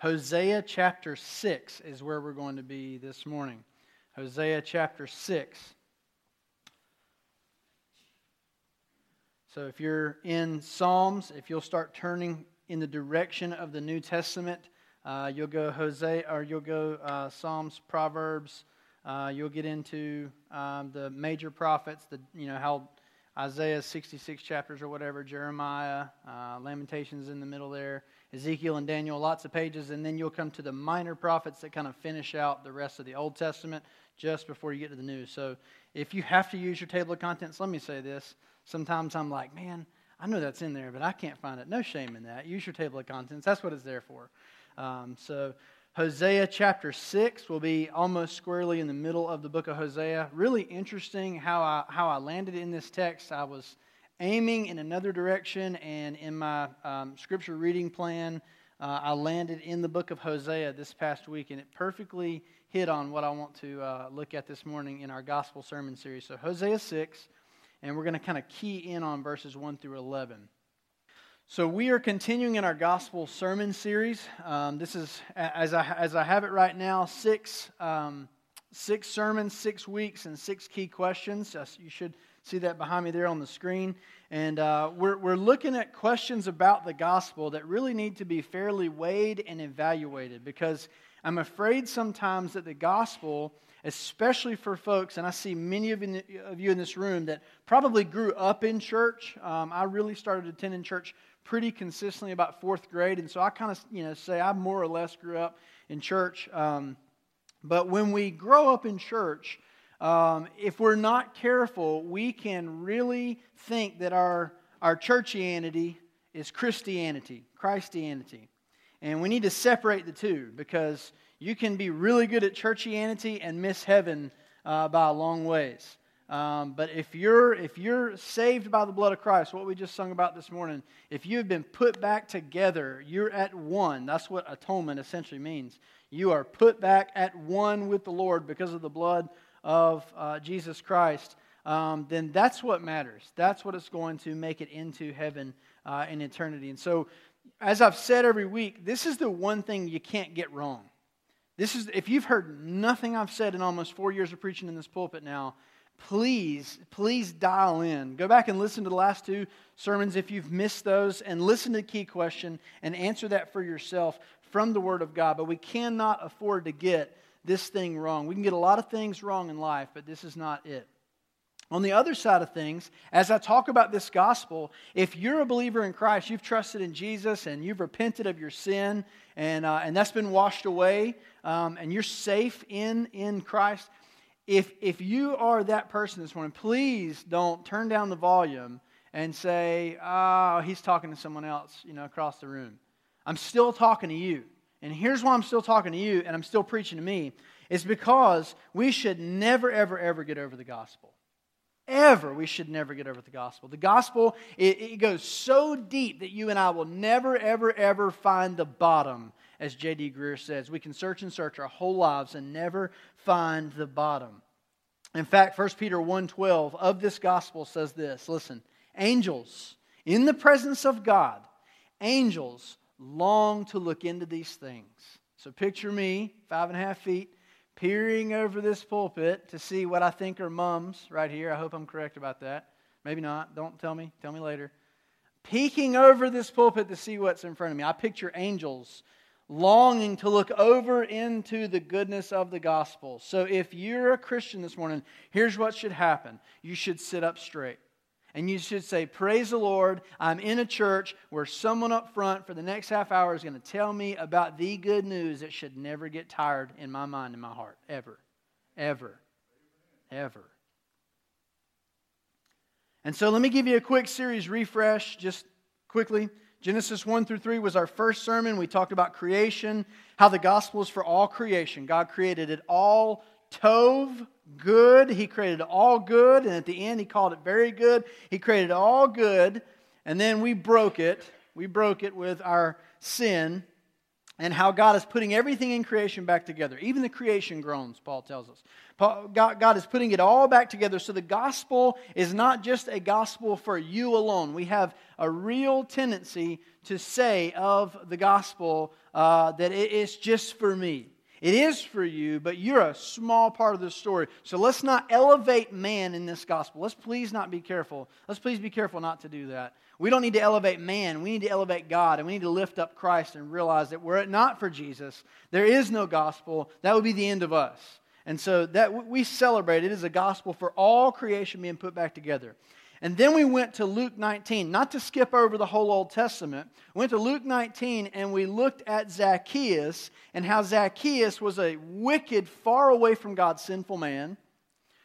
Hosea chapter 6 is where we're going to be this morning. Hosea chapter 6. So if you're in Psalms, if you'll start turning in the direction of the New Testament, uh, you'll go Hosea or you'll go uh, Psalms, Proverbs. Uh, you'll get into um, the major prophets, the you know how Isaiah 66 chapters or whatever, Jeremiah, uh, Lamentations in the middle there, Ezekiel and Daniel, lots of pages, and then you'll come to the minor prophets that kind of finish out the rest of the Old Testament just before you get to the New. So if you have to use your table of contents, let me say this. Sometimes I'm like, man, I know that's in there, but I can't find it. No shame in that. Use your table of contents. That's what it's there for. Um, so Hosea chapter 6 will be almost squarely in the middle of the book of Hosea. Really interesting how I, how I landed in this text. I was aiming in another direction, and in my um, scripture reading plan, uh, I landed in the book of Hosea this past week, and it perfectly hit on what I want to uh, look at this morning in our gospel sermon series. So, Hosea 6, and we're going to kind of key in on verses 1 through 11. So, we are continuing in our gospel sermon series. Um, this is, as I, as I have it right now, six, um, six sermons, six weeks, and six key questions. You should see that behind me there on the screen. And uh, we're, we're looking at questions about the gospel that really need to be fairly weighed and evaluated because I'm afraid sometimes that the gospel, especially for folks, and I see many of, in, of you in this room that probably grew up in church. Um, I really started attending church pretty consistently about fourth grade, and so I kind of you know say I more or less grew up in church. Um, but when we grow up in church, um, if we're not careful, we can really think that our, our churchianity is Christianity, Christianity. And we need to separate the two because you can be really good at churchianity and miss heaven uh, by a long ways. Um, but if you're if you're saved by the blood of Christ, what we just sung about this morning, if you have been put back together, you're at one. That's what atonement essentially means. You are put back at one with the Lord because of the blood of uh, Jesus Christ. Um, then that's what matters. That's what is going to make it into heaven uh, in eternity. And so as I've said every week, this is the one thing you can't get wrong. This is if you've heard nothing I've said in almost four years of preaching in this pulpit now, please, please dial in. Go back and listen to the last two sermons if you've missed those, and listen to the key question and answer that for yourself from the Word of God. But we cannot afford to get this thing wrong. We can get a lot of things wrong in life, but this is not it. On the other side of things, as I talk about this gospel, if you're a believer in Christ, you've trusted in Jesus and you've repented of your sin, and, uh, and that's been washed away, um, and you're safe in, in Christ, if, if you are that person this morning, please don't turn down the volume and say, oh, he's talking to someone else, you know, across the room. I'm still talking to you. And here's why I'm still talking to you and I'm still preaching to me. It's because we should never, ever, ever get over the gospel ever, we should never get over the gospel. The gospel, it, it goes so deep that you and I will never, ever, ever find the bottom, as J.D. Greear says. We can search and search our whole lives and never find the bottom. In fact, 1 Peter 1.12 of this gospel says this, listen, angels, in the presence of God, angels long to look into these things. So picture me, five and a half feet, peering over this pulpit to see what I think are mums right here. I hope I'm correct about that. Maybe not. Don't tell me. Tell me later. Peeking over this pulpit to see what's in front of me. I picture angels longing to look over into the goodness of the gospel. So if you're a Christian this morning, here's what should happen you should sit up straight. And you should say, Praise the Lord. I'm in a church where someone up front for the next half hour is going to tell me about the good news that should never get tired in my mind and my heart. Ever. Ever. Ever. And so let me give you a quick series refresh, just quickly. Genesis 1 through 3 was our first sermon. We talked about creation, how the gospel is for all creation. God created it all Tov, good. He created all good. And at the end, he called it very good. He created all good. And then we broke it. We broke it with our sin. And how God is putting everything in creation back together. Even the creation groans, Paul tells us. Paul, God, God, is putting it all back together. So the gospel is not just a gospel for you alone. We have a real tendency to say of the gospel uh, that it is just for me. It is for you, but you're a small part of the story. So let's not elevate man in this gospel. Let's please not be careful. Let's please be careful not to do that. We don't need to elevate man. We need to elevate God, and we need to lift up Christ and realize that were it not for Jesus, there is no gospel. That would be the end of us. And so that we celebrate it is a gospel for all creation being put back together. And then we went to Luke 19, not to skip over the whole Old Testament. We went to Luke 19 and we looked at Zacchaeus and how Zacchaeus was a wicked, far away from God, sinful man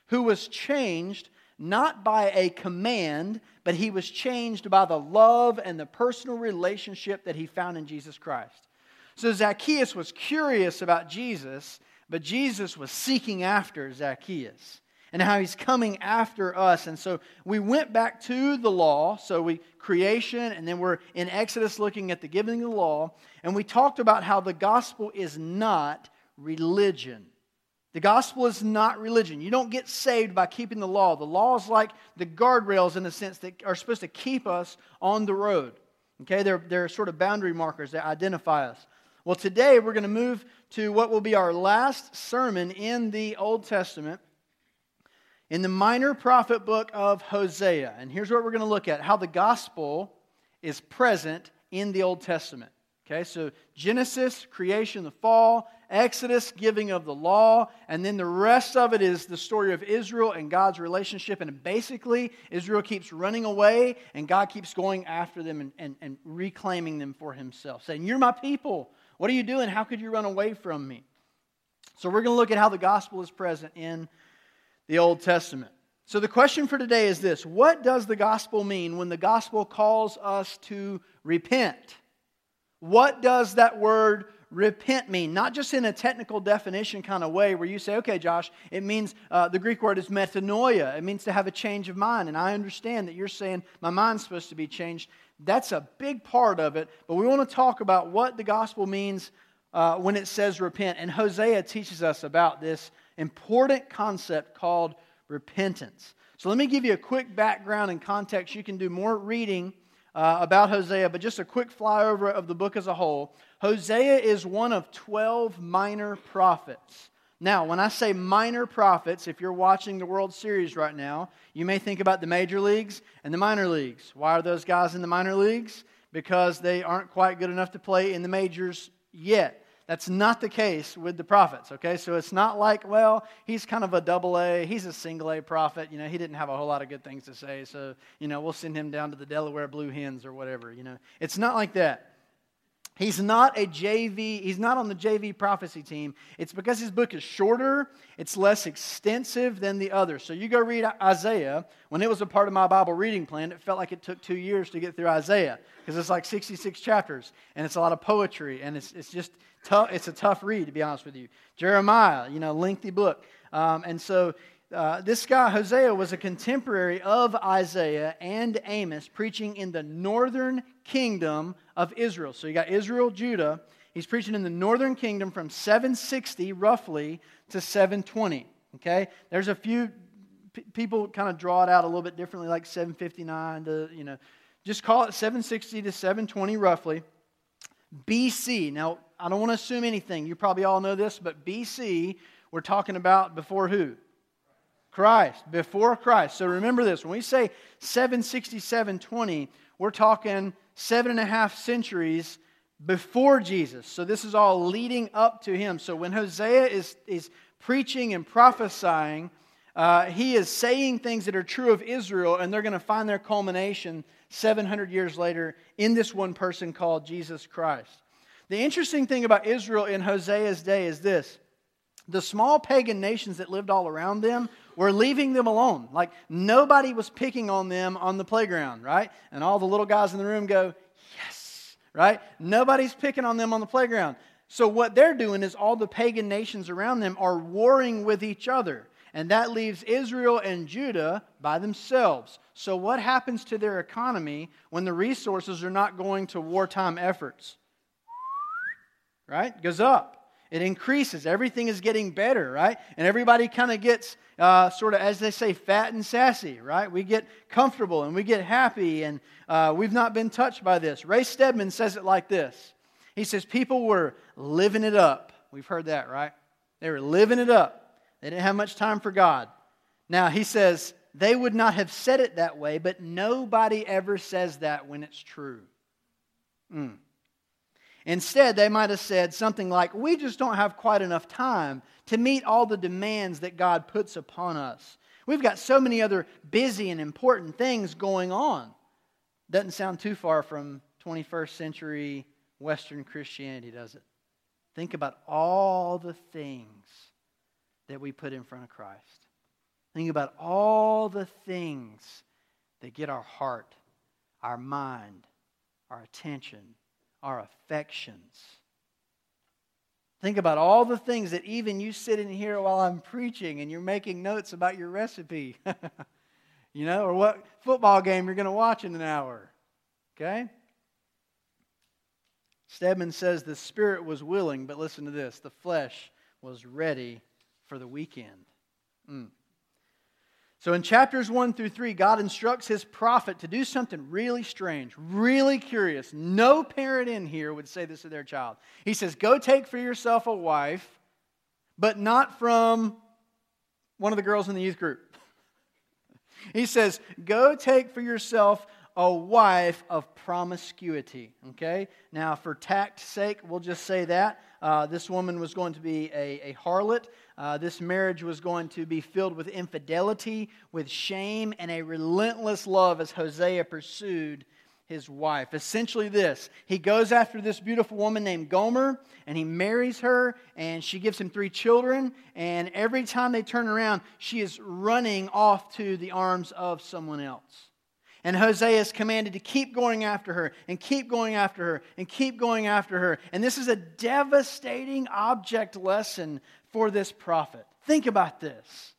who was changed not by a command, but he was changed by the love and the personal relationship that he found in Jesus Christ. So Zacchaeus was curious about Jesus, but Jesus was seeking after Zacchaeus and how he's coming after us. And so we went back to the law. So we creation, and then we're in Exodus looking at the giving of the law. And we talked about how the gospel is not religion. The gospel is not religion. You don't get saved by keeping the law. The law is like the guardrails in the sense that are supposed to keep us on the road. Okay, they're, they're sort of boundary markers that identify us. Well, today we're going to move to what will be our last sermon in the Old Testament in the minor prophet book of Hosea. And here's what we're going to look at how the gospel is present in the Old Testament. Okay, so Genesis, creation, the fall, Exodus, giving of the law, and then the rest of it is the story of Israel and God's relationship. And basically, Israel keeps running away, and God keeps going after them and, and, and reclaiming them for himself, saying, You're my people. What are you doing? How could you run away from me? So, we're going to look at how the gospel is present in the Old Testament. So, the question for today is this What does the gospel mean when the gospel calls us to repent? What does that word repent mean? Not just in a technical definition kind of way where you say, okay, Josh, it means uh, the Greek word is metanoia. It means to have a change of mind. And I understand that you're saying my mind's supposed to be changed. That's a big part of it. But we want to talk about what the gospel means uh, when it says repent. And Hosea teaches us about this important concept called repentance. So let me give you a quick background and context. You can do more reading uh, about Hosea, but just a quick flyover of the book as a whole. Hosea is one of 12 minor prophets. Now, when I say minor prophets, if you're watching the World Series right now, you may think about the major leagues and the minor leagues. Why are those guys in the minor leagues? Because they aren't quite good enough to play in the majors yet. That's not the case with the prophets, okay? So it's not like, well, he's kind of a double A, he's a single A prophet. You know, he didn't have a whole lot of good things to say, so, you know, we'll send him down to the Delaware Blue Hens or whatever, you know. It's not like that. He's not a JV, he's not on the JV prophecy team. It's because his book is shorter, it's less extensive than the others. So you go read Isaiah. When it was a part of my Bible reading plan, it felt like it took two years to get through Isaiah because it's like 66 chapters and it's a lot of poetry and it's, it's just tough. It's a tough read, to be honest with you. Jeremiah, you know, lengthy book. Um, and so uh, this guy, Hosea, was a contemporary of Isaiah and Amos, preaching in the northern kingdom of Israel. So you got Israel, Judah. He's preaching in the northern kingdom from 760 roughly to 720. Okay? There's a few p- people kind of draw it out a little bit differently, like 759 to, you know, just call it 760 to 720 roughly. BC. Now, I don't want to assume anything. You probably all know this, but BC, we're talking about before who? Christ, before Christ. So remember this when we say 76720, we're talking seven and a half centuries before Jesus. So this is all leading up to him. So when Hosea is, is preaching and prophesying, uh, he is saying things that are true of Israel, and they're going to find their culmination 700 years later in this one person called Jesus Christ. The interesting thing about Israel in Hosea's day is this the small pagan nations that lived all around them were leaving them alone. Like nobody was picking on them on the playground, right? And all the little guys in the room go, yes, right? Nobody's picking on them on the playground. So what they're doing is all the pagan nations around them are warring with each other. And that leaves Israel and Judah by themselves. So, what happens to their economy when the resources are not going to wartime efforts? right? Goes up. It increases. Everything is getting better, right? And everybody kind of gets uh, sort of, as they say, fat and sassy, right? We get comfortable and we get happy, and uh, we've not been touched by this. Ray Stedman says it like this He says, People were living it up. We've heard that, right? They were living it up. They didn't have much time for God. Now, he says, they would not have said it that way, but nobody ever says that when it's true. Mm. Instead, they might have said something like, We just don't have quite enough time to meet all the demands that God puts upon us. We've got so many other busy and important things going on. Doesn't sound too far from 21st century Western Christianity, does it? Think about all the things that we put in front of Christ. Think about all the things that get our heart, our mind, our attention, our affections. Think about all the things that even you sit in here while I'm preaching and you're making notes about your recipe, you know, or what football game you're going to watch in an hour. Okay? Stedman says the spirit was willing, but listen to this the flesh was ready for the weekend. Mm. So in chapters 1 through 3, God instructs his prophet to do something really strange, really curious. No parent in here would say this to their child. He says, Go take for yourself a wife, but not from one of the girls in the youth group. he says, Go take for yourself a wife of promiscuity. Okay? Now, for tact's sake, we'll just say that. Uh, this woman was going to be a, a harlot. Uh, this marriage was going to be filled with infidelity, with shame, and a relentless love as Hosea pursued his wife. Essentially, this he goes after this beautiful woman named Gomer, and he marries her, and she gives him three children. And every time they turn around, she is running off to the arms of someone else. And Hosea is commanded to keep going after her and keep going after her and keep going after her. And this is a devastating object lesson for this prophet. Think about this.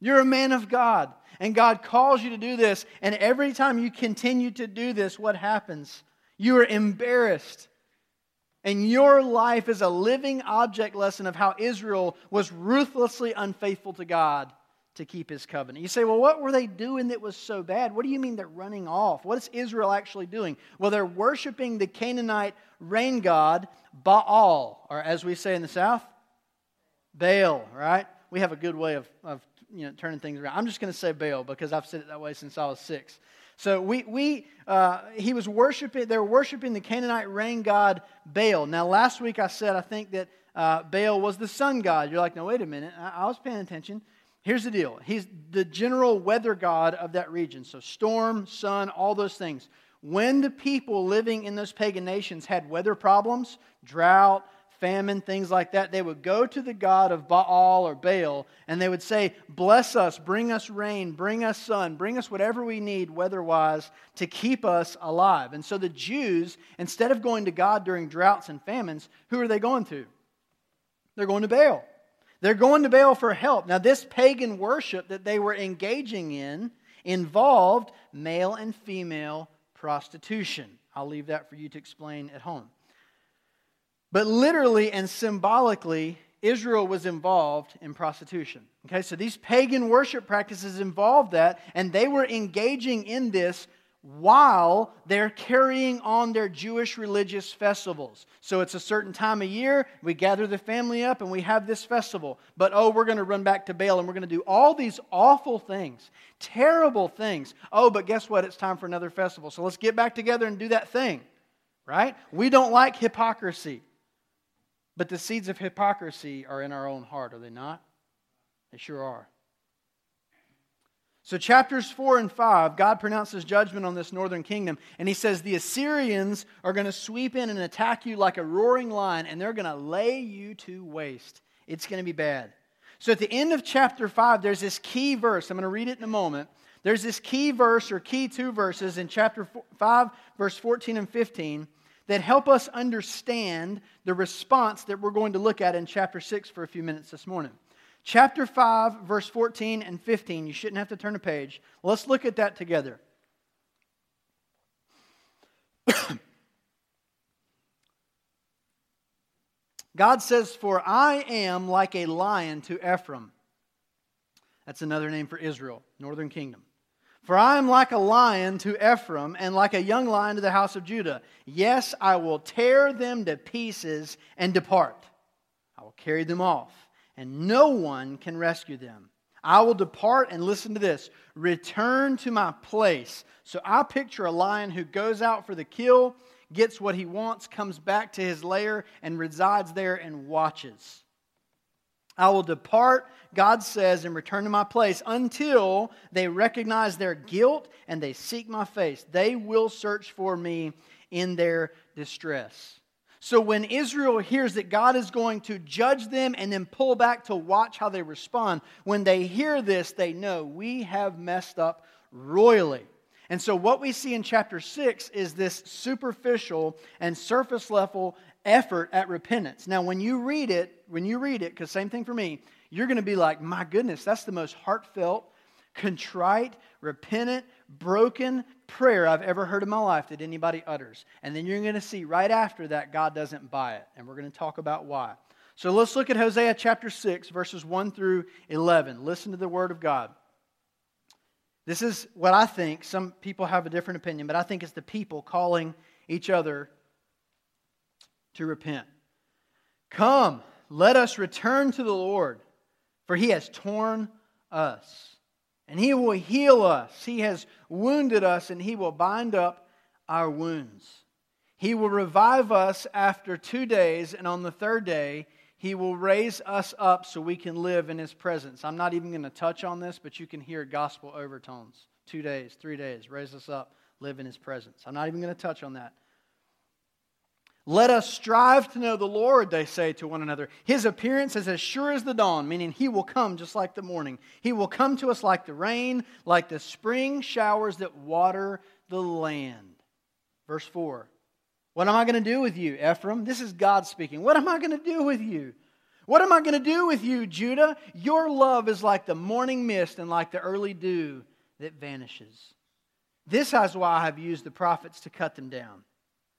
You're a man of God, and God calls you to do this. And every time you continue to do this, what happens? You are embarrassed. And your life is a living object lesson of how Israel was ruthlessly unfaithful to God to keep his covenant. You say, well, what were they doing that was so bad? What do you mean they're running off? What is Israel actually doing? Well, they're worshiping the Canaanite rain god Baal, or as we say in the South, Baal, right? We have a good way of, of you know, turning things around. I'm just going to say Baal because I've said it that way since I was six. So we, we uh, he was worshiping, they're worshiping the Canaanite rain god Baal. Now, last week I said I think that uh, Baal was the sun god. You're like, no, wait a minute. I, I was paying attention. Here's the deal He's the general weather god of that region. So, storm, sun, all those things. When the people living in those pagan nations had weather problems, drought, famine, things like that, they would go to the god of Baal or Baal and they would say, Bless us, bring us rain, bring us sun, bring us whatever we need weather wise to keep us alive. And so the Jews, instead of going to God during droughts and famines, who are they going to? They're going to Baal. They're going to Baal for help. Now, this pagan worship that they were engaging in involved male and female prostitution. I'll leave that for you to explain at home. But literally and symbolically, Israel was involved in prostitution. Okay, so these pagan worship practices involved that, and they were engaging in this while they're carrying on their Jewish religious festivals. So it's a certain time of year, we gather the family up and we have this festival. But oh, we're going to run back to Baal and we're going to do all these awful things, terrible things. Oh, but guess what? It's time for another festival. So let's get back together and do that thing, right? We don't like hypocrisy. But the seeds of hypocrisy are in our own heart, are they not? They sure are. So, chapters 4 and 5, God pronounces judgment on this northern kingdom, and he says the Assyrians are going to sweep in and attack you like a roaring lion, and they're going to lay you to waste. It's going to be bad. So, at the end of chapter 5, there's this key verse. I'm going to read it in a moment. There's this key verse or key two verses in chapter 5, verse 14 and 15 that help us understand the response that we're going to look at in chapter 6 for a few minutes this morning. Chapter 5, verse 14 and 15. You shouldn't have to turn a page. Let's look at that together. God says, For I am like a lion to Ephraim. That's another name for Israel, northern kingdom. For I am like a lion to Ephraim, and like a young lion to the house of Judah. Yes, I will tear them to pieces and depart. I will carry them off, and no one can rescue them. I will depart and listen to this return to my place. So I picture a lion who goes out for the kill, gets what he wants, comes back to his lair, and resides there and watches. I will depart, God says, and return to my place until they recognize their guilt and they seek my face. They will search for me in their distress. So when Israel hears that God is going to judge them and then pull back to watch how they respond, when they hear this, they know we have messed up royally. And so what we see in chapter 6 is this superficial and surface level effort at repentance. Now when you read it, when you read it, because same thing for me, you're going to be like, my goodness, that's the most heartfelt, contrite, repentant, broken prayer I've ever heard in my life that anybody utters. And then you're going to see right after that, God doesn't buy it. And we're going to talk about why. So let's look at Hosea chapter 6, verses 1 through 11. Listen to the word of God. This is what I think. Some people have a different opinion, but I think it's the people calling each other to repent. Come, let us return to the Lord, for he has torn us and he will heal us. He has wounded us, and he will bind up our wounds. He will revive us after two days, and on the third day, he will raise us up so we can live in his presence. I'm not even going to touch on this, but you can hear gospel overtones. Two days, three days, raise us up, live in his presence. I'm not even going to touch on that. Let us strive to know the Lord, they say to one another. His appearance is as sure as the dawn, meaning he will come just like the morning. He will come to us like the rain, like the spring showers that water the land. Verse 4 What am I going to do with you, Ephraim? This is God speaking. What am I going to do with you? What am I going to do with you, Judah? Your love is like the morning mist and like the early dew that vanishes. This is why I have used the prophets to cut them down.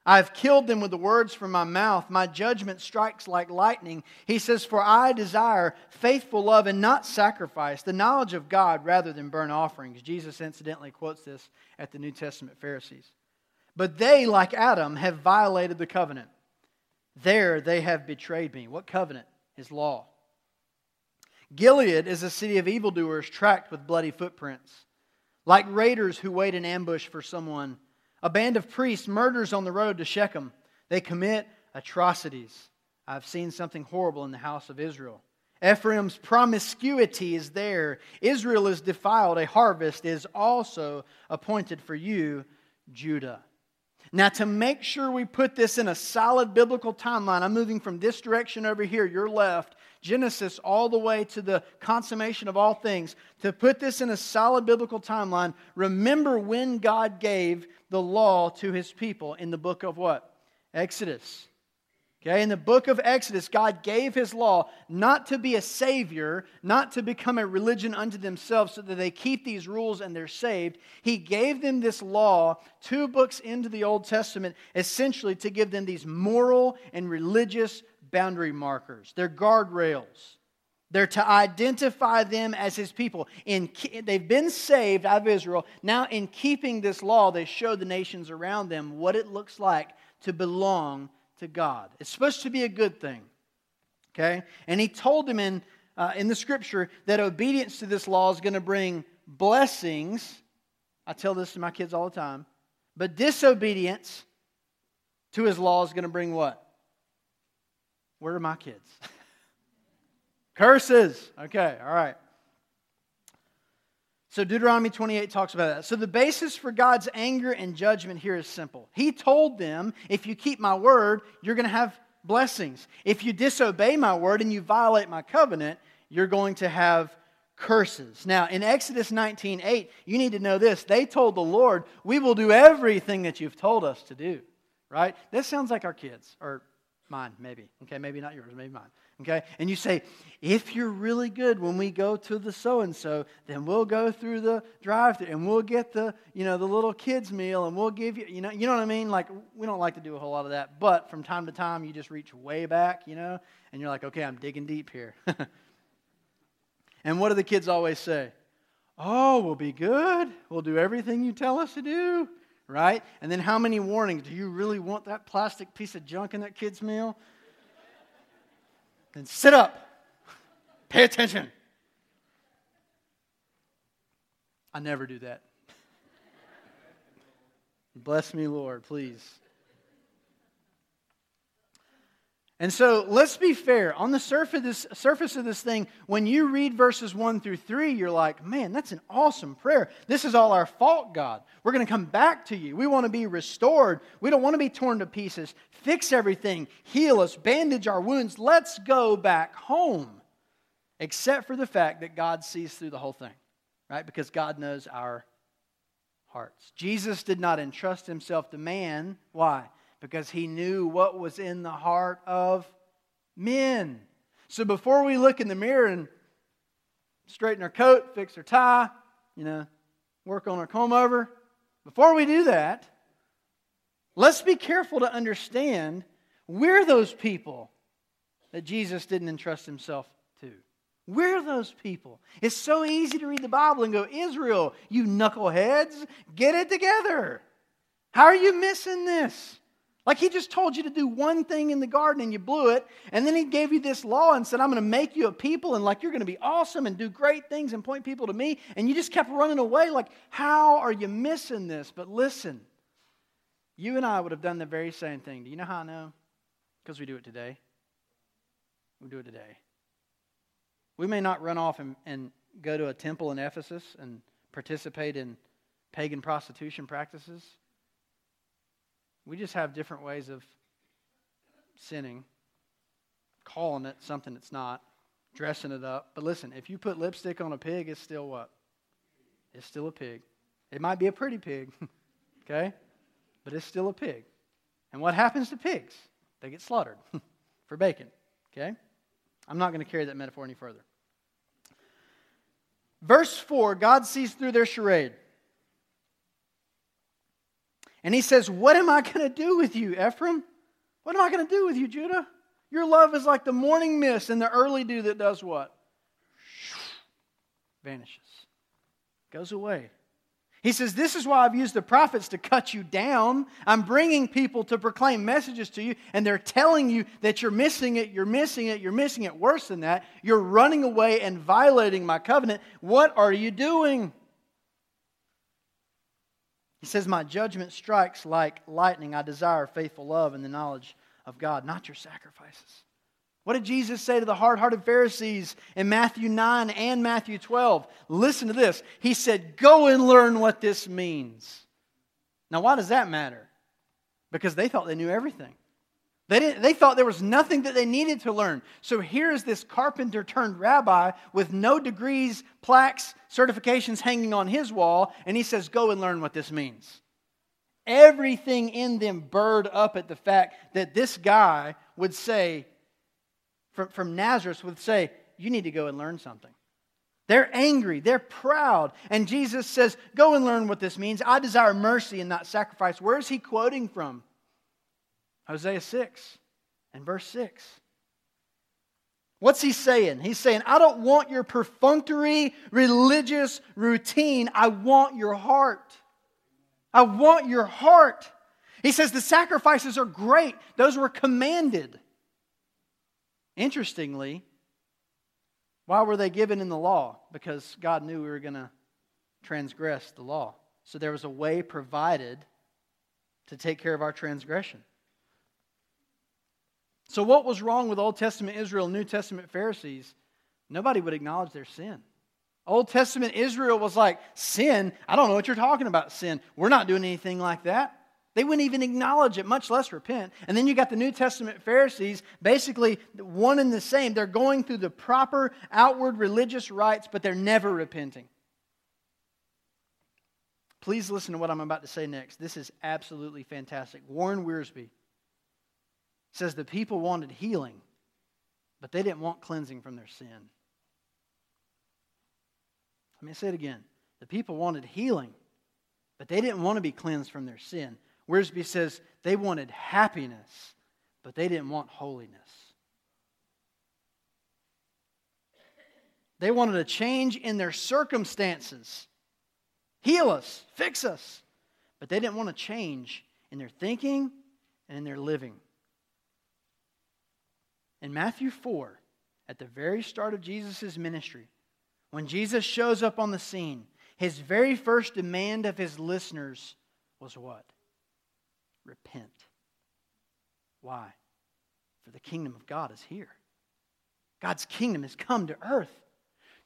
I have killed them with the words from my mouth. My judgment strikes like lightning. He says, For I desire faithful love and not sacrifice, the knowledge of God rather than burnt offerings. Jesus incidentally quotes this at the New Testament Pharisees. But they, like Adam, have violated the covenant. There they have betrayed me. What covenant? His law. Gilead is a city of evildoers tracked with bloody footprints, like raiders who wait in ambush for someone a band of priests murders on the road to Shechem. They commit atrocities. I've seen something horrible in the house of Israel. Ephraim's promiscuity is there. Israel is defiled. A harvest is also appointed for you, Judah. Now, to make sure we put this in a solid biblical timeline, I'm moving from this direction over here, your left, Genesis, all the way to the consummation of all things. To put this in a solid biblical timeline, remember when God gave the law to his people in the book of what? Exodus. Okay, in the book of Exodus, God gave his law not to be a savior, not to become a religion unto themselves so that they keep these rules and they're saved. He gave them this law, two books into the Old Testament, essentially to give them these moral and religious boundary markers. They're guardrails. They're to identify them as his people. In, they've been saved out of Israel. Now, in keeping this law, they show the nations around them what it looks like to belong to God. It's supposed to be a good thing. Okay? And he told them in, uh, in the scripture that obedience to this law is going to bring blessings. I tell this to my kids all the time. But disobedience to his law is going to bring what? Where are my kids? Curses. Okay, all right. So Deuteronomy 28 talks about that. So the basis for God's anger and judgment here is simple. He told them, if you keep my word, you're going to have blessings. If you disobey my word and you violate my covenant, you're going to have curses. Now, in Exodus 19:8, you need to know this. They told the Lord, "We will do everything that you've told us to do." Right? This sounds like our kids or Mine, maybe. Okay, maybe not yours, maybe mine. Okay? And you say, if you're really good when we go to the so and so, then we'll go through the drive through and we'll get the, you know, the little kids meal and we'll give you, you know, you know what I mean? Like we don't like to do a whole lot of that, but from time to time you just reach way back, you know, and you're like, okay, I'm digging deep here. and what do the kids always say? Oh, we'll be good. We'll do everything you tell us to do right? And then how many warnings? Do you really want that plastic piece of junk in that kid's meal? Then sit up. Pay attention. I never do that. Bless me, Lord, please. And so let's be fair. On the surface of, this, surface of this thing, when you read verses 1 through 3, you're like, man, that's an awesome prayer. This is all our fault, God. We're going to come back to you. We want to be restored. We don't want to be torn to pieces. Fix everything, heal us, bandage our wounds. Let's go back home. Except for the fact that God sees through the whole thing, right? Because God knows our hearts. Jesus did not entrust himself to man. Why? Because he knew what was in the heart of men. So before we look in the mirror and straighten our coat, fix our tie, you know, work on our comb over, before we do that, let's be careful to understand we're those people that Jesus didn't entrust himself to. We're those people. It's so easy to read the Bible and go, Israel, you knuckleheads, get it together. How are you missing this? Like he just told you to do one thing in the garden and you blew it. And then he gave you this law and said, I'm going to make you a people and like you're going to be awesome and do great things and point people to me. And you just kept running away. Like, how are you missing this? But listen, you and I would have done the very same thing. Do you know how I know? Because we do it today. We do it today. We may not run off and, and go to a temple in Ephesus and participate in pagan prostitution practices. We just have different ways of sinning, calling it something it's not, dressing it up. But listen, if you put lipstick on a pig, it's still what? It's still a pig. It might be a pretty pig, okay? But it's still a pig. And what happens to pigs? They get slaughtered for bacon, okay? I'm not going to carry that metaphor any further. Verse 4 God sees through their charade. And he says, What am I going to do with you, Ephraim? What am I going to do with you, Judah? Your love is like the morning mist and the early dew that does what? Vanishes, goes away. He says, This is why I've used the prophets to cut you down. I'm bringing people to proclaim messages to you, and they're telling you that you're missing it, you're missing it, you're missing it. Worse than that, you're running away and violating my covenant. What are you doing? He says, My judgment strikes like lightning. I desire faithful love and the knowledge of God, not your sacrifices. What did Jesus say to the hard hearted Pharisees in Matthew 9 and Matthew 12? Listen to this. He said, Go and learn what this means. Now, why does that matter? Because they thought they knew everything. They, they thought there was nothing that they needed to learn. So here is this carpenter turned rabbi with no degrees, plaques, certifications hanging on his wall, and he says, Go and learn what this means. Everything in them burred up at the fact that this guy would say, from, from Nazareth, would say, You need to go and learn something. They're angry, they're proud. And Jesus says, Go and learn what this means. I desire mercy and not sacrifice. Where is he quoting from? Hosea 6 and verse 6. What's he saying? He's saying, I don't want your perfunctory religious routine. I want your heart. I want your heart. He says the sacrifices are great, those were commanded. Interestingly, why were they given in the law? Because God knew we were going to transgress the law. So there was a way provided to take care of our transgression. So, what was wrong with Old Testament Israel and New Testament Pharisees? Nobody would acknowledge their sin. Old Testament Israel was like, Sin? I don't know what you're talking about, sin. We're not doing anything like that. They wouldn't even acknowledge it, much less repent. And then you got the New Testament Pharisees, basically one and the same. They're going through the proper outward religious rites, but they're never repenting. Please listen to what I'm about to say next. This is absolutely fantastic. Warren Says the people wanted healing, but they didn't want cleansing from their sin. Let me say it again. The people wanted healing, but they didn't want to be cleansed from their sin. Wiersbe says they wanted happiness, but they didn't want holiness. They wanted a change in their circumstances. Heal us, fix us. But they didn't want to change in their thinking and in their living. In Matthew 4, at the very start of Jesus' ministry, when Jesus shows up on the scene, his very first demand of his listeners was what? Repent. Why? For the kingdom of God is here. God's kingdom has come to earth.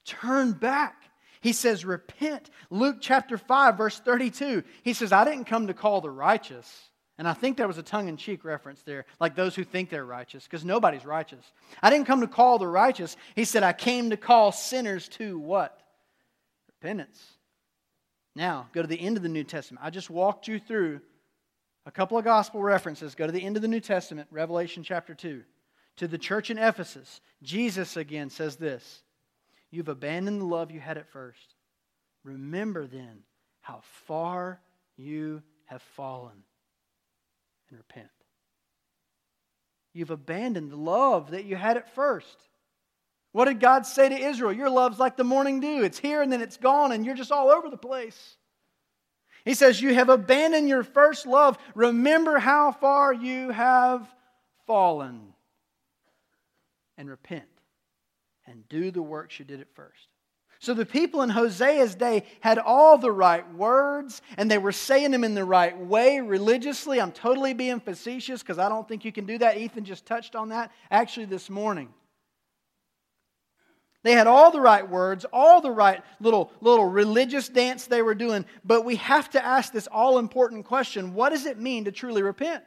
Turn back. He says, Repent. Luke chapter 5, verse 32. He says, I didn't come to call the righteous. And I think there was a tongue in cheek reference there, like those who think they're righteous, because nobody's righteous. I didn't come to call the righteous. He said, I came to call sinners to what? Repentance. Now, go to the end of the New Testament. I just walked you through a couple of gospel references. Go to the end of the New Testament, Revelation chapter 2. To the church in Ephesus, Jesus again says this You've abandoned the love you had at first. Remember then how far you have fallen and repent. You've abandoned the love that you had at first. What did God say to Israel? Your love's like the morning dew. It's here and then it's gone, and you're just all over the place. He says, You have abandoned your first love. Remember how far you have fallen. And repent and do the works you did at first. So the people in Hosea's day had all the right words and they were saying them in the right way religiously. I'm totally being facetious because I don't think you can do that. Ethan just touched on that actually this morning. They had all the right words, all the right little, little religious dance they were doing, but we have to ask this all important question what does it mean to truly repent?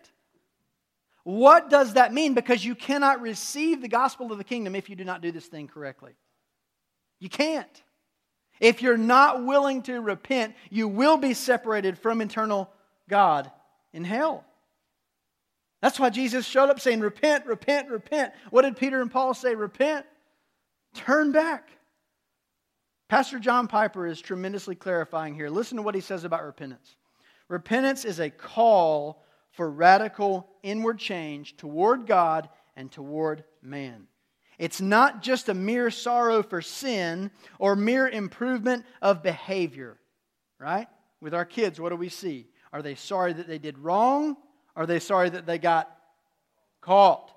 What does that mean? Because you cannot receive the gospel of the kingdom if you do not do this thing correctly. You can't. If you're not willing to repent, you will be separated from eternal God in hell. That's why Jesus showed up saying, Repent, repent, repent. What did Peter and Paul say? Repent, turn back. Pastor John Piper is tremendously clarifying here. Listen to what he says about repentance. Repentance is a call for radical inward change toward God and toward man. It's not just a mere sorrow for sin or mere improvement of behavior, right? With our kids, what do we see? Are they sorry that they did wrong? Are they sorry that they got caught,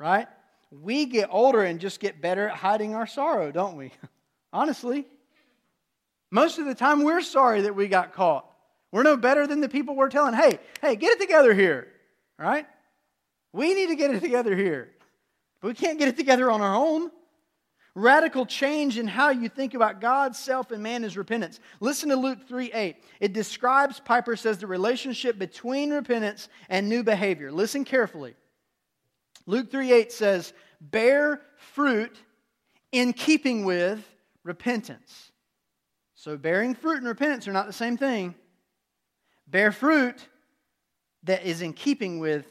right? We get older and just get better at hiding our sorrow, don't we? Honestly. Most of the time, we're sorry that we got caught. We're no better than the people we're telling, hey, hey, get it together here, right? We need to get it together here. We can't get it together on our own. Radical change in how you think about God, self, and man is repentance. Listen to Luke 3 8. It describes, Piper says, the relationship between repentance and new behavior. Listen carefully. Luke 3 8 says, bear fruit in keeping with repentance. So, bearing fruit and repentance are not the same thing. Bear fruit that is in keeping with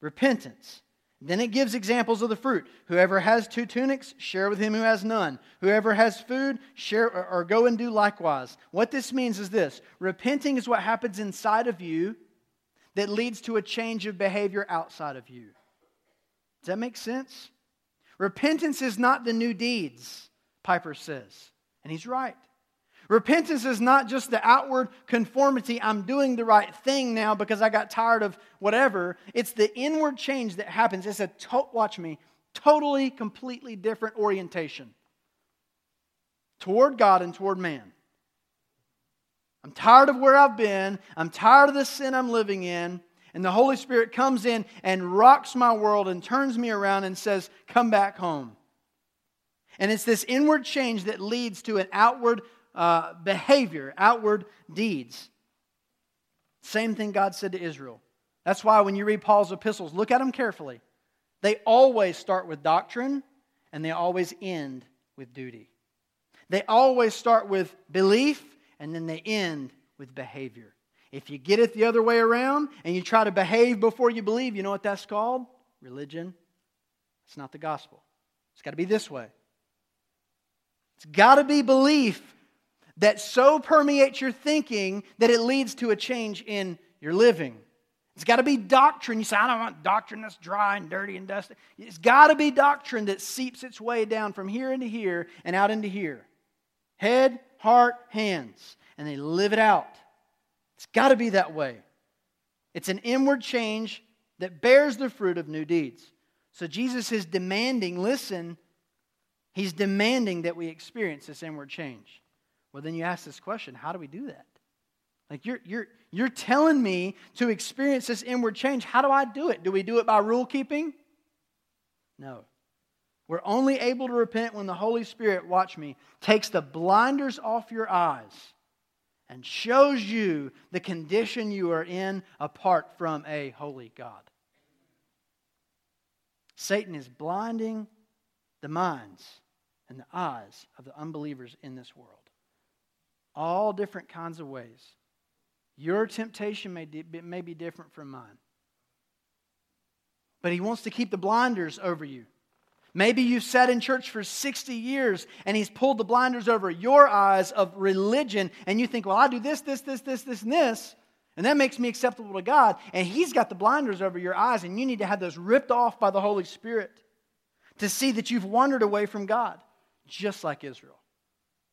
repentance. Then it gives examples of the fruit. Whoever has two tunics, share with him who has none. Whoever has food, share or, go and do likewise. What this means is this repenting is what happens inside of you that leads to a change of behavior outside of you. Does that make sense? Repentance is not the new deeds, Piper says. And he's right. Repentance is not just the outward conformity, I'm doing the right thing now because I got tired of whatever. It's the inward change that happens. It's a, to- watch me, totally, completely different orientation toward God and toward man. I'm tired of where I've been, I'm tired of the sin I'm living in. And the Holy Spirit comes in and rocks my world and turns me around and says, Come back home. And it's this inward change that leads to an outward uh, behavior, outward deeds. Same thing God said to Israel. That's why when you read Paul's epistles, look at them carefully. They always start with doctrine and they always end with duty. They always start with belief and then they end with behavior. If you get it the other way around and you try to behave before you believe, you know what that's called? religion. It's not the gospel. It's got to be this way. It's got to be belief that so permeates your thinking that it leads to a change in your living. It's got to be doctrine. You say, I don't want doctrine that's dry and dirty and dusty. It's got to be doctrine that seeps its way down from here into here and out into here. Head, heart, hands. And they live it out. It's got to be that way. It's an inward change that bears the fruit of new deeds. So Jesus is demanding, listen, he's demanding that we experience this inward change. Well, then you ask this question how do we do that? Like you're, you're, you're telling me to experience this inward change. How do I do it? Do we do it by rule keeping? No. We're only able to repent when the Holy Spirit, watch me, takes the blinders off your eyes and shows you the condition you are in apart from a holy God. Satan is blinding the minds and the eyes of the unbelievers in this world. All different kinds of ways. Your temptation may, may be different from mine. But he wants to keep the blinders over you. Maybe you've sat in church for 60 years and he's pulled the blinders over your eyes of religion, and you think, well, I do this, this, this, this, this, and this, and that makes me acceptable to God. And he's got the blinders over your eyes, and you need to have those ripped off by the Holy Spirit to see that you've wandered away from God, just like Israel.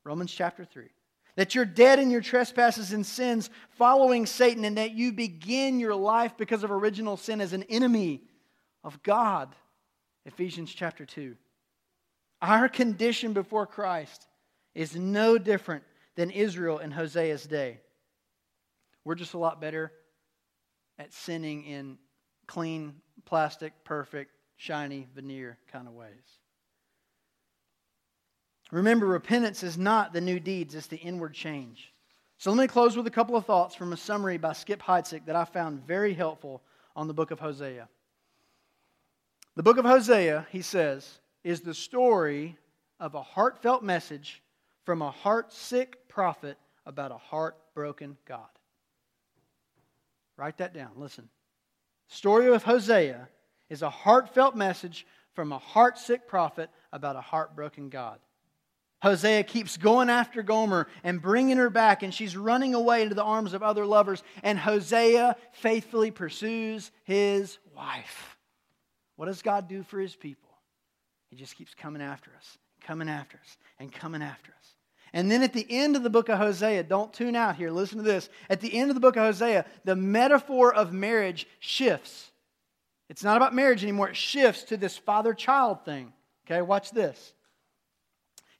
Romans chapter 3 that you're dead in your trespasses and sins, following Satan, and that you begin your life because of original sin as an enemy of God. Ephesians chapter 2. Our condition before Christ is no different than Israel in Hosea's day. We're just a lot better at sinning in clean, plastic, perfect, shiny veneer kind of ways. Remember, repentance is not the new deeds, it's the inward change. So let me close with a couple of thoughts from a summary by Skip Heitzig that I found very helpful on the book of Hosea. The book of Hosea, he says, is the story of a heartfelt message from a heart sick prophet about a heartbroken God. Write that down. Listen. Story of Hosea is a heartfelt message from a heartsick prophet about a heartbroken God. Hosea keeps going after Gomer and bringing her back, and she's running away into the arms of other lovers. And Hosea faithfully pursues his wife. What does God do for his people? He just keeps coming after us, coming after us, and coming after us. And then at the end of the book of Hosea, don't tune out here, listen to this. At the end of the book of Hosea, the metaphor of marriage shifts. It's not about marriage anymore, it shifts to this father child thing. Okay, watch this.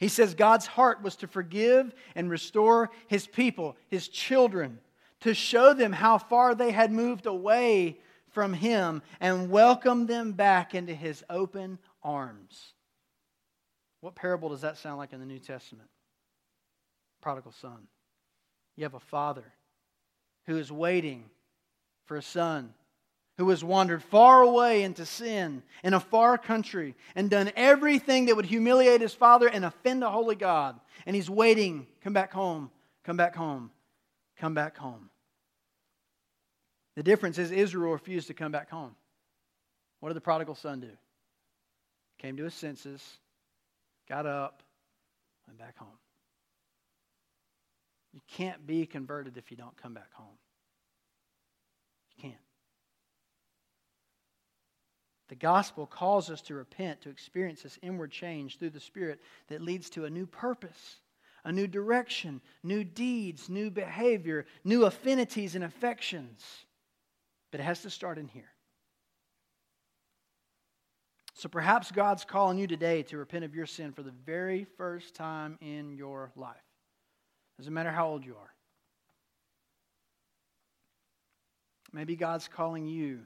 He says God's heart was to forgive and restore his people, his children, to show them how far they had moved away from him and welcome them back into his open arms. What parable does that sound like in the New Testament? Prodigal son. You have a father who is waiting for a son who has wandered far away into sin in a far country and done everything that would humiliate his father and offend a holy God. And he's waiting, come back home, come back home, come back home. The difference is Israel refused to come back home. What did the prodigal son do? Came to his senses, got up, went back home. You can't be converted if you don't come back home. You can't. The gospel calls us to repent, to experience this inward change through the Spirit that leads to a new purpose, a new direction, new deeds, new behavior, new affinities and affections. But it has to start in here. So perhaps God's calling you today to repent of your sin for the very first time in your life. Doesn't matter how old you are. Maybe God's calling you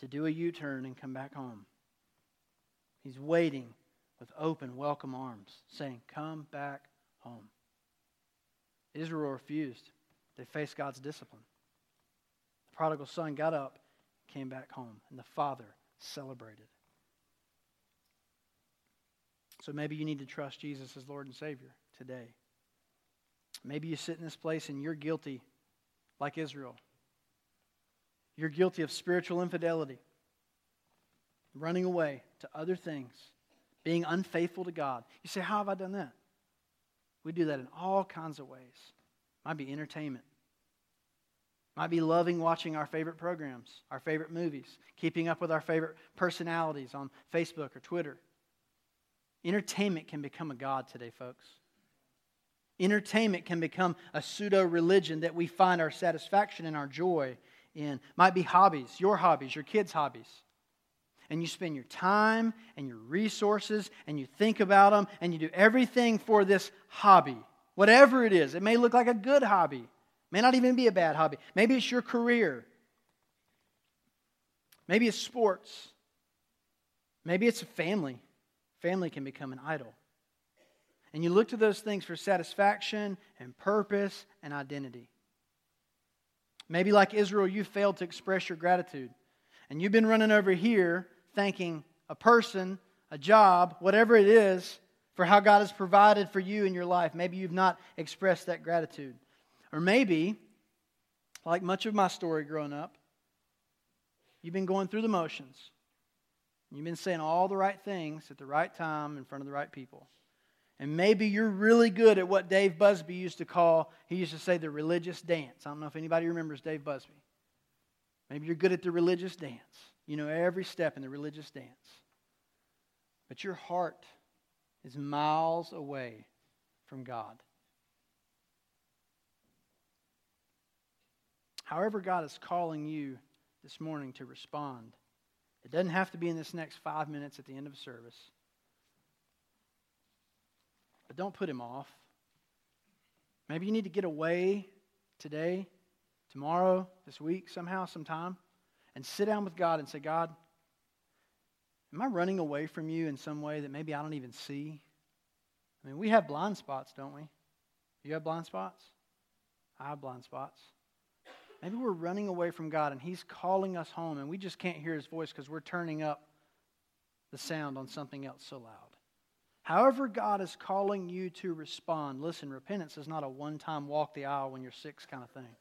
to do a U turn and come back home. He's waiting with open, welcome arms, saying, Come back home. Israel refused. They faced God's discipline. The prodigal son got up, came back home, and the father celebrated. So maybe you need to trust Jesus as Lord and Savior today. Maybe you sit in this place and you're guilty like Israel. You're guilty of spiritual infidelity. running away to other things, being unfaithful to God. You say, How have I done that? We do that in all kinds of ways. Might be entertainment. Might be loving watching our favorite programs, our favorite movies, keeping up with our favorite personalities on Facebook or Twitter. Entertainment can become a God today, folks. Entertainment can become a pseudo religion that we find our satisfaction and our joy in. Might be hobbies, your hobbies, your kids' hobbies. And you spend your time and your resources and you think about them and you do everything for this hobby, whatever it is. It may look like a good hobby, may not even be a bad hobby. Maybe it's your career, maybe it's sports, maybe it's a family. Family can become an idol. And you look to those things for satisfaction and purpose and identity. Maybe, like Israel, you failed to express your gratitude. And you've been running over here thanking a person, a job, whatever it is, for how God has provided for you in your life. Maybe you've not expressed that gratitude. Or maybe, like much of my story growing up, you've been going through the motions. You've been saying all the right things at the right time in front of the right people. And maybe you're really good at what Dave Busby used to call, he used to say the religious dance. I don't know if anybody remembers Dave Busby. Maybe you're good at the religious dance. You know every step in the religious dance. But your heart is miles away from God. However, God is calling you this morning to respond, it doesn't have to be in this next five minutes at the end of service. But don't put him off. Maybe you need to get away today, tomorrow, this week, somehow, sometime, and sit down with God and say, God, am I running away from you in some way that maybe I don't even see? I mean, we have blind spots, don't we? You have blind spots? I have blind spots. Maybe we're running away from God and He's calling us home and we just can't hear His voice because we're turning up the sound on something else so loud. However, God is calling you to respond. Listen, repentance is not a one time walk the aisle when you're six kind of thing.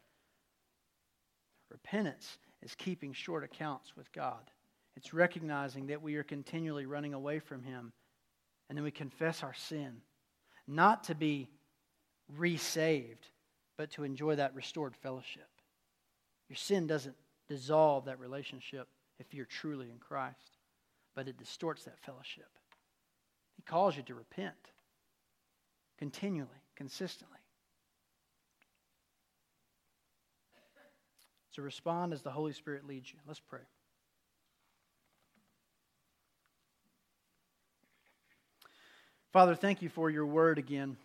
Repentance is keeping short accounts with God, it's recognizing that we are continually running away from Him, and then we confess our sin, not to be resaved, but to enjoy that restored fellowship. Your sin doesn't dissolve that relationship if you're truly in Christ, but it distorts that fellowship. He calls you to repent continually, consistently. To respond as the Holy Spirit leads you. Let's pray. Father, thank you for your word again.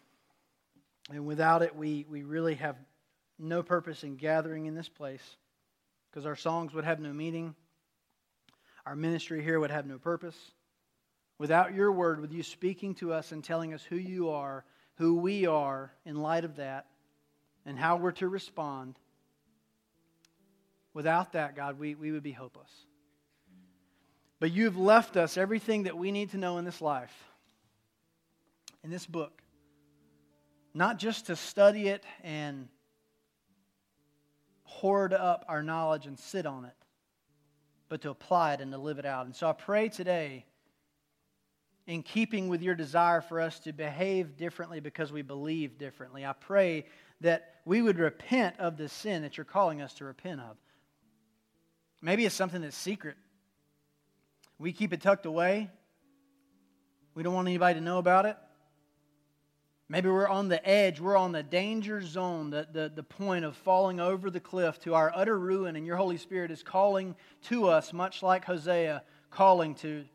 And without it, we, we really have no purpose in gathering in this place because our songs would have no meaning. Our ministry here would have no purpose. Without your word, with you speaking to us and telling us who you are, who we are in light of that, and how we're to respond, without that, God, we, we would be hopeless. But you've left us everything that we need to know in this life, in this book. Not just to study it and hoard up our knowledge and sit on it, but to apply it and to live it out. And so I pray today in keeping with your desire for us to behave differently because we believe differently. I pray that we would repent of the sin that you're calling us to repent of. Maybe it's something that's secret. We keep it tucked away. We don't want anybody to know about it. Maybe we're on the edge, we're on the danger zone, the, the, the point of falling over the cliff to our utter ruin, and your Holy Spirit is calling to us, much like Hosea calling to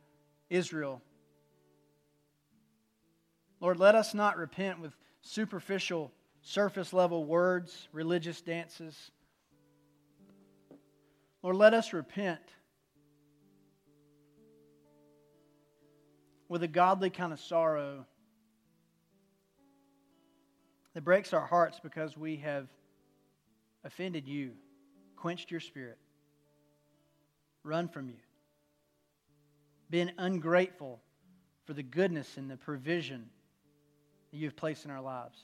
Israel Lord, let us not repent with superficial, surface level words, religious dances. Lord, let us repent with a godly kind of sorrow that breaks our hearts because we have offended you, quenched your spirit, run from you, been ungrateful for the goodness and the provision that you've placed in our lives.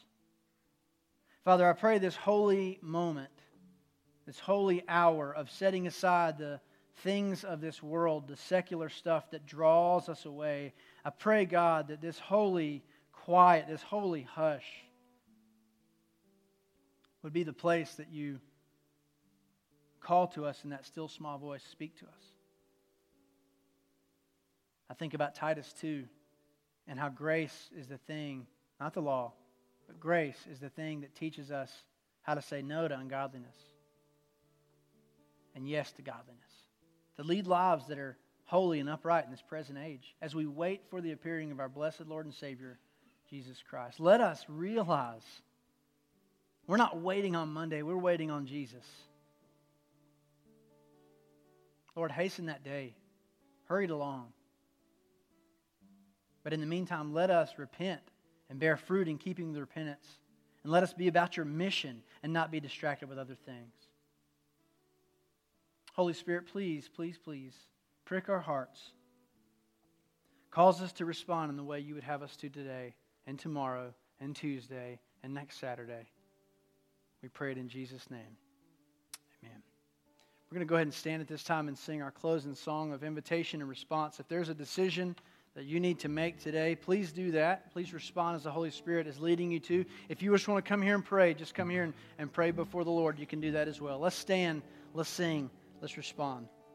Father, I pray this holy moment, this holy hour of setting aside the, things of this world, the secular stuff that draws us away. I pray, God, that this holy quiet, this holy hush would be the place that you call to us in that still small voice, speak to us. I think about Titus 2 and how grace is the thing, not the law, but grace is the thing that teaches us how to say no to ungodliness and yes to godliness. To lead lives that are holy and upright in this present age as we wait for the appearing of our blessed Lord and Savior, Jesus Christ. Let us realize we're not waiting on Monday, we're waiting on Jesus. Lord, hasten that day. Hurry it along. But in the meantime, let us repent and bear fruit in keeping the repentance. And let us be about your mission and not be distracted with other things. Holy Spirit, please, please, please prick our hearts. Cause us to respond in the way you would have us to today and tomorrow and Tuesday and next Saturday. We pray it in Jesus' name. Amen. We're going to go ahead and stand at this time and sing our closing song of invitation and response. If there's a decision that you need to make today, please do that. Please respond as the Holy Spirit is leading you to. If you just want to come here and pray, just come here and, and pray before the Lord. You can do that as well. Let's stand, let's sing, let's respond.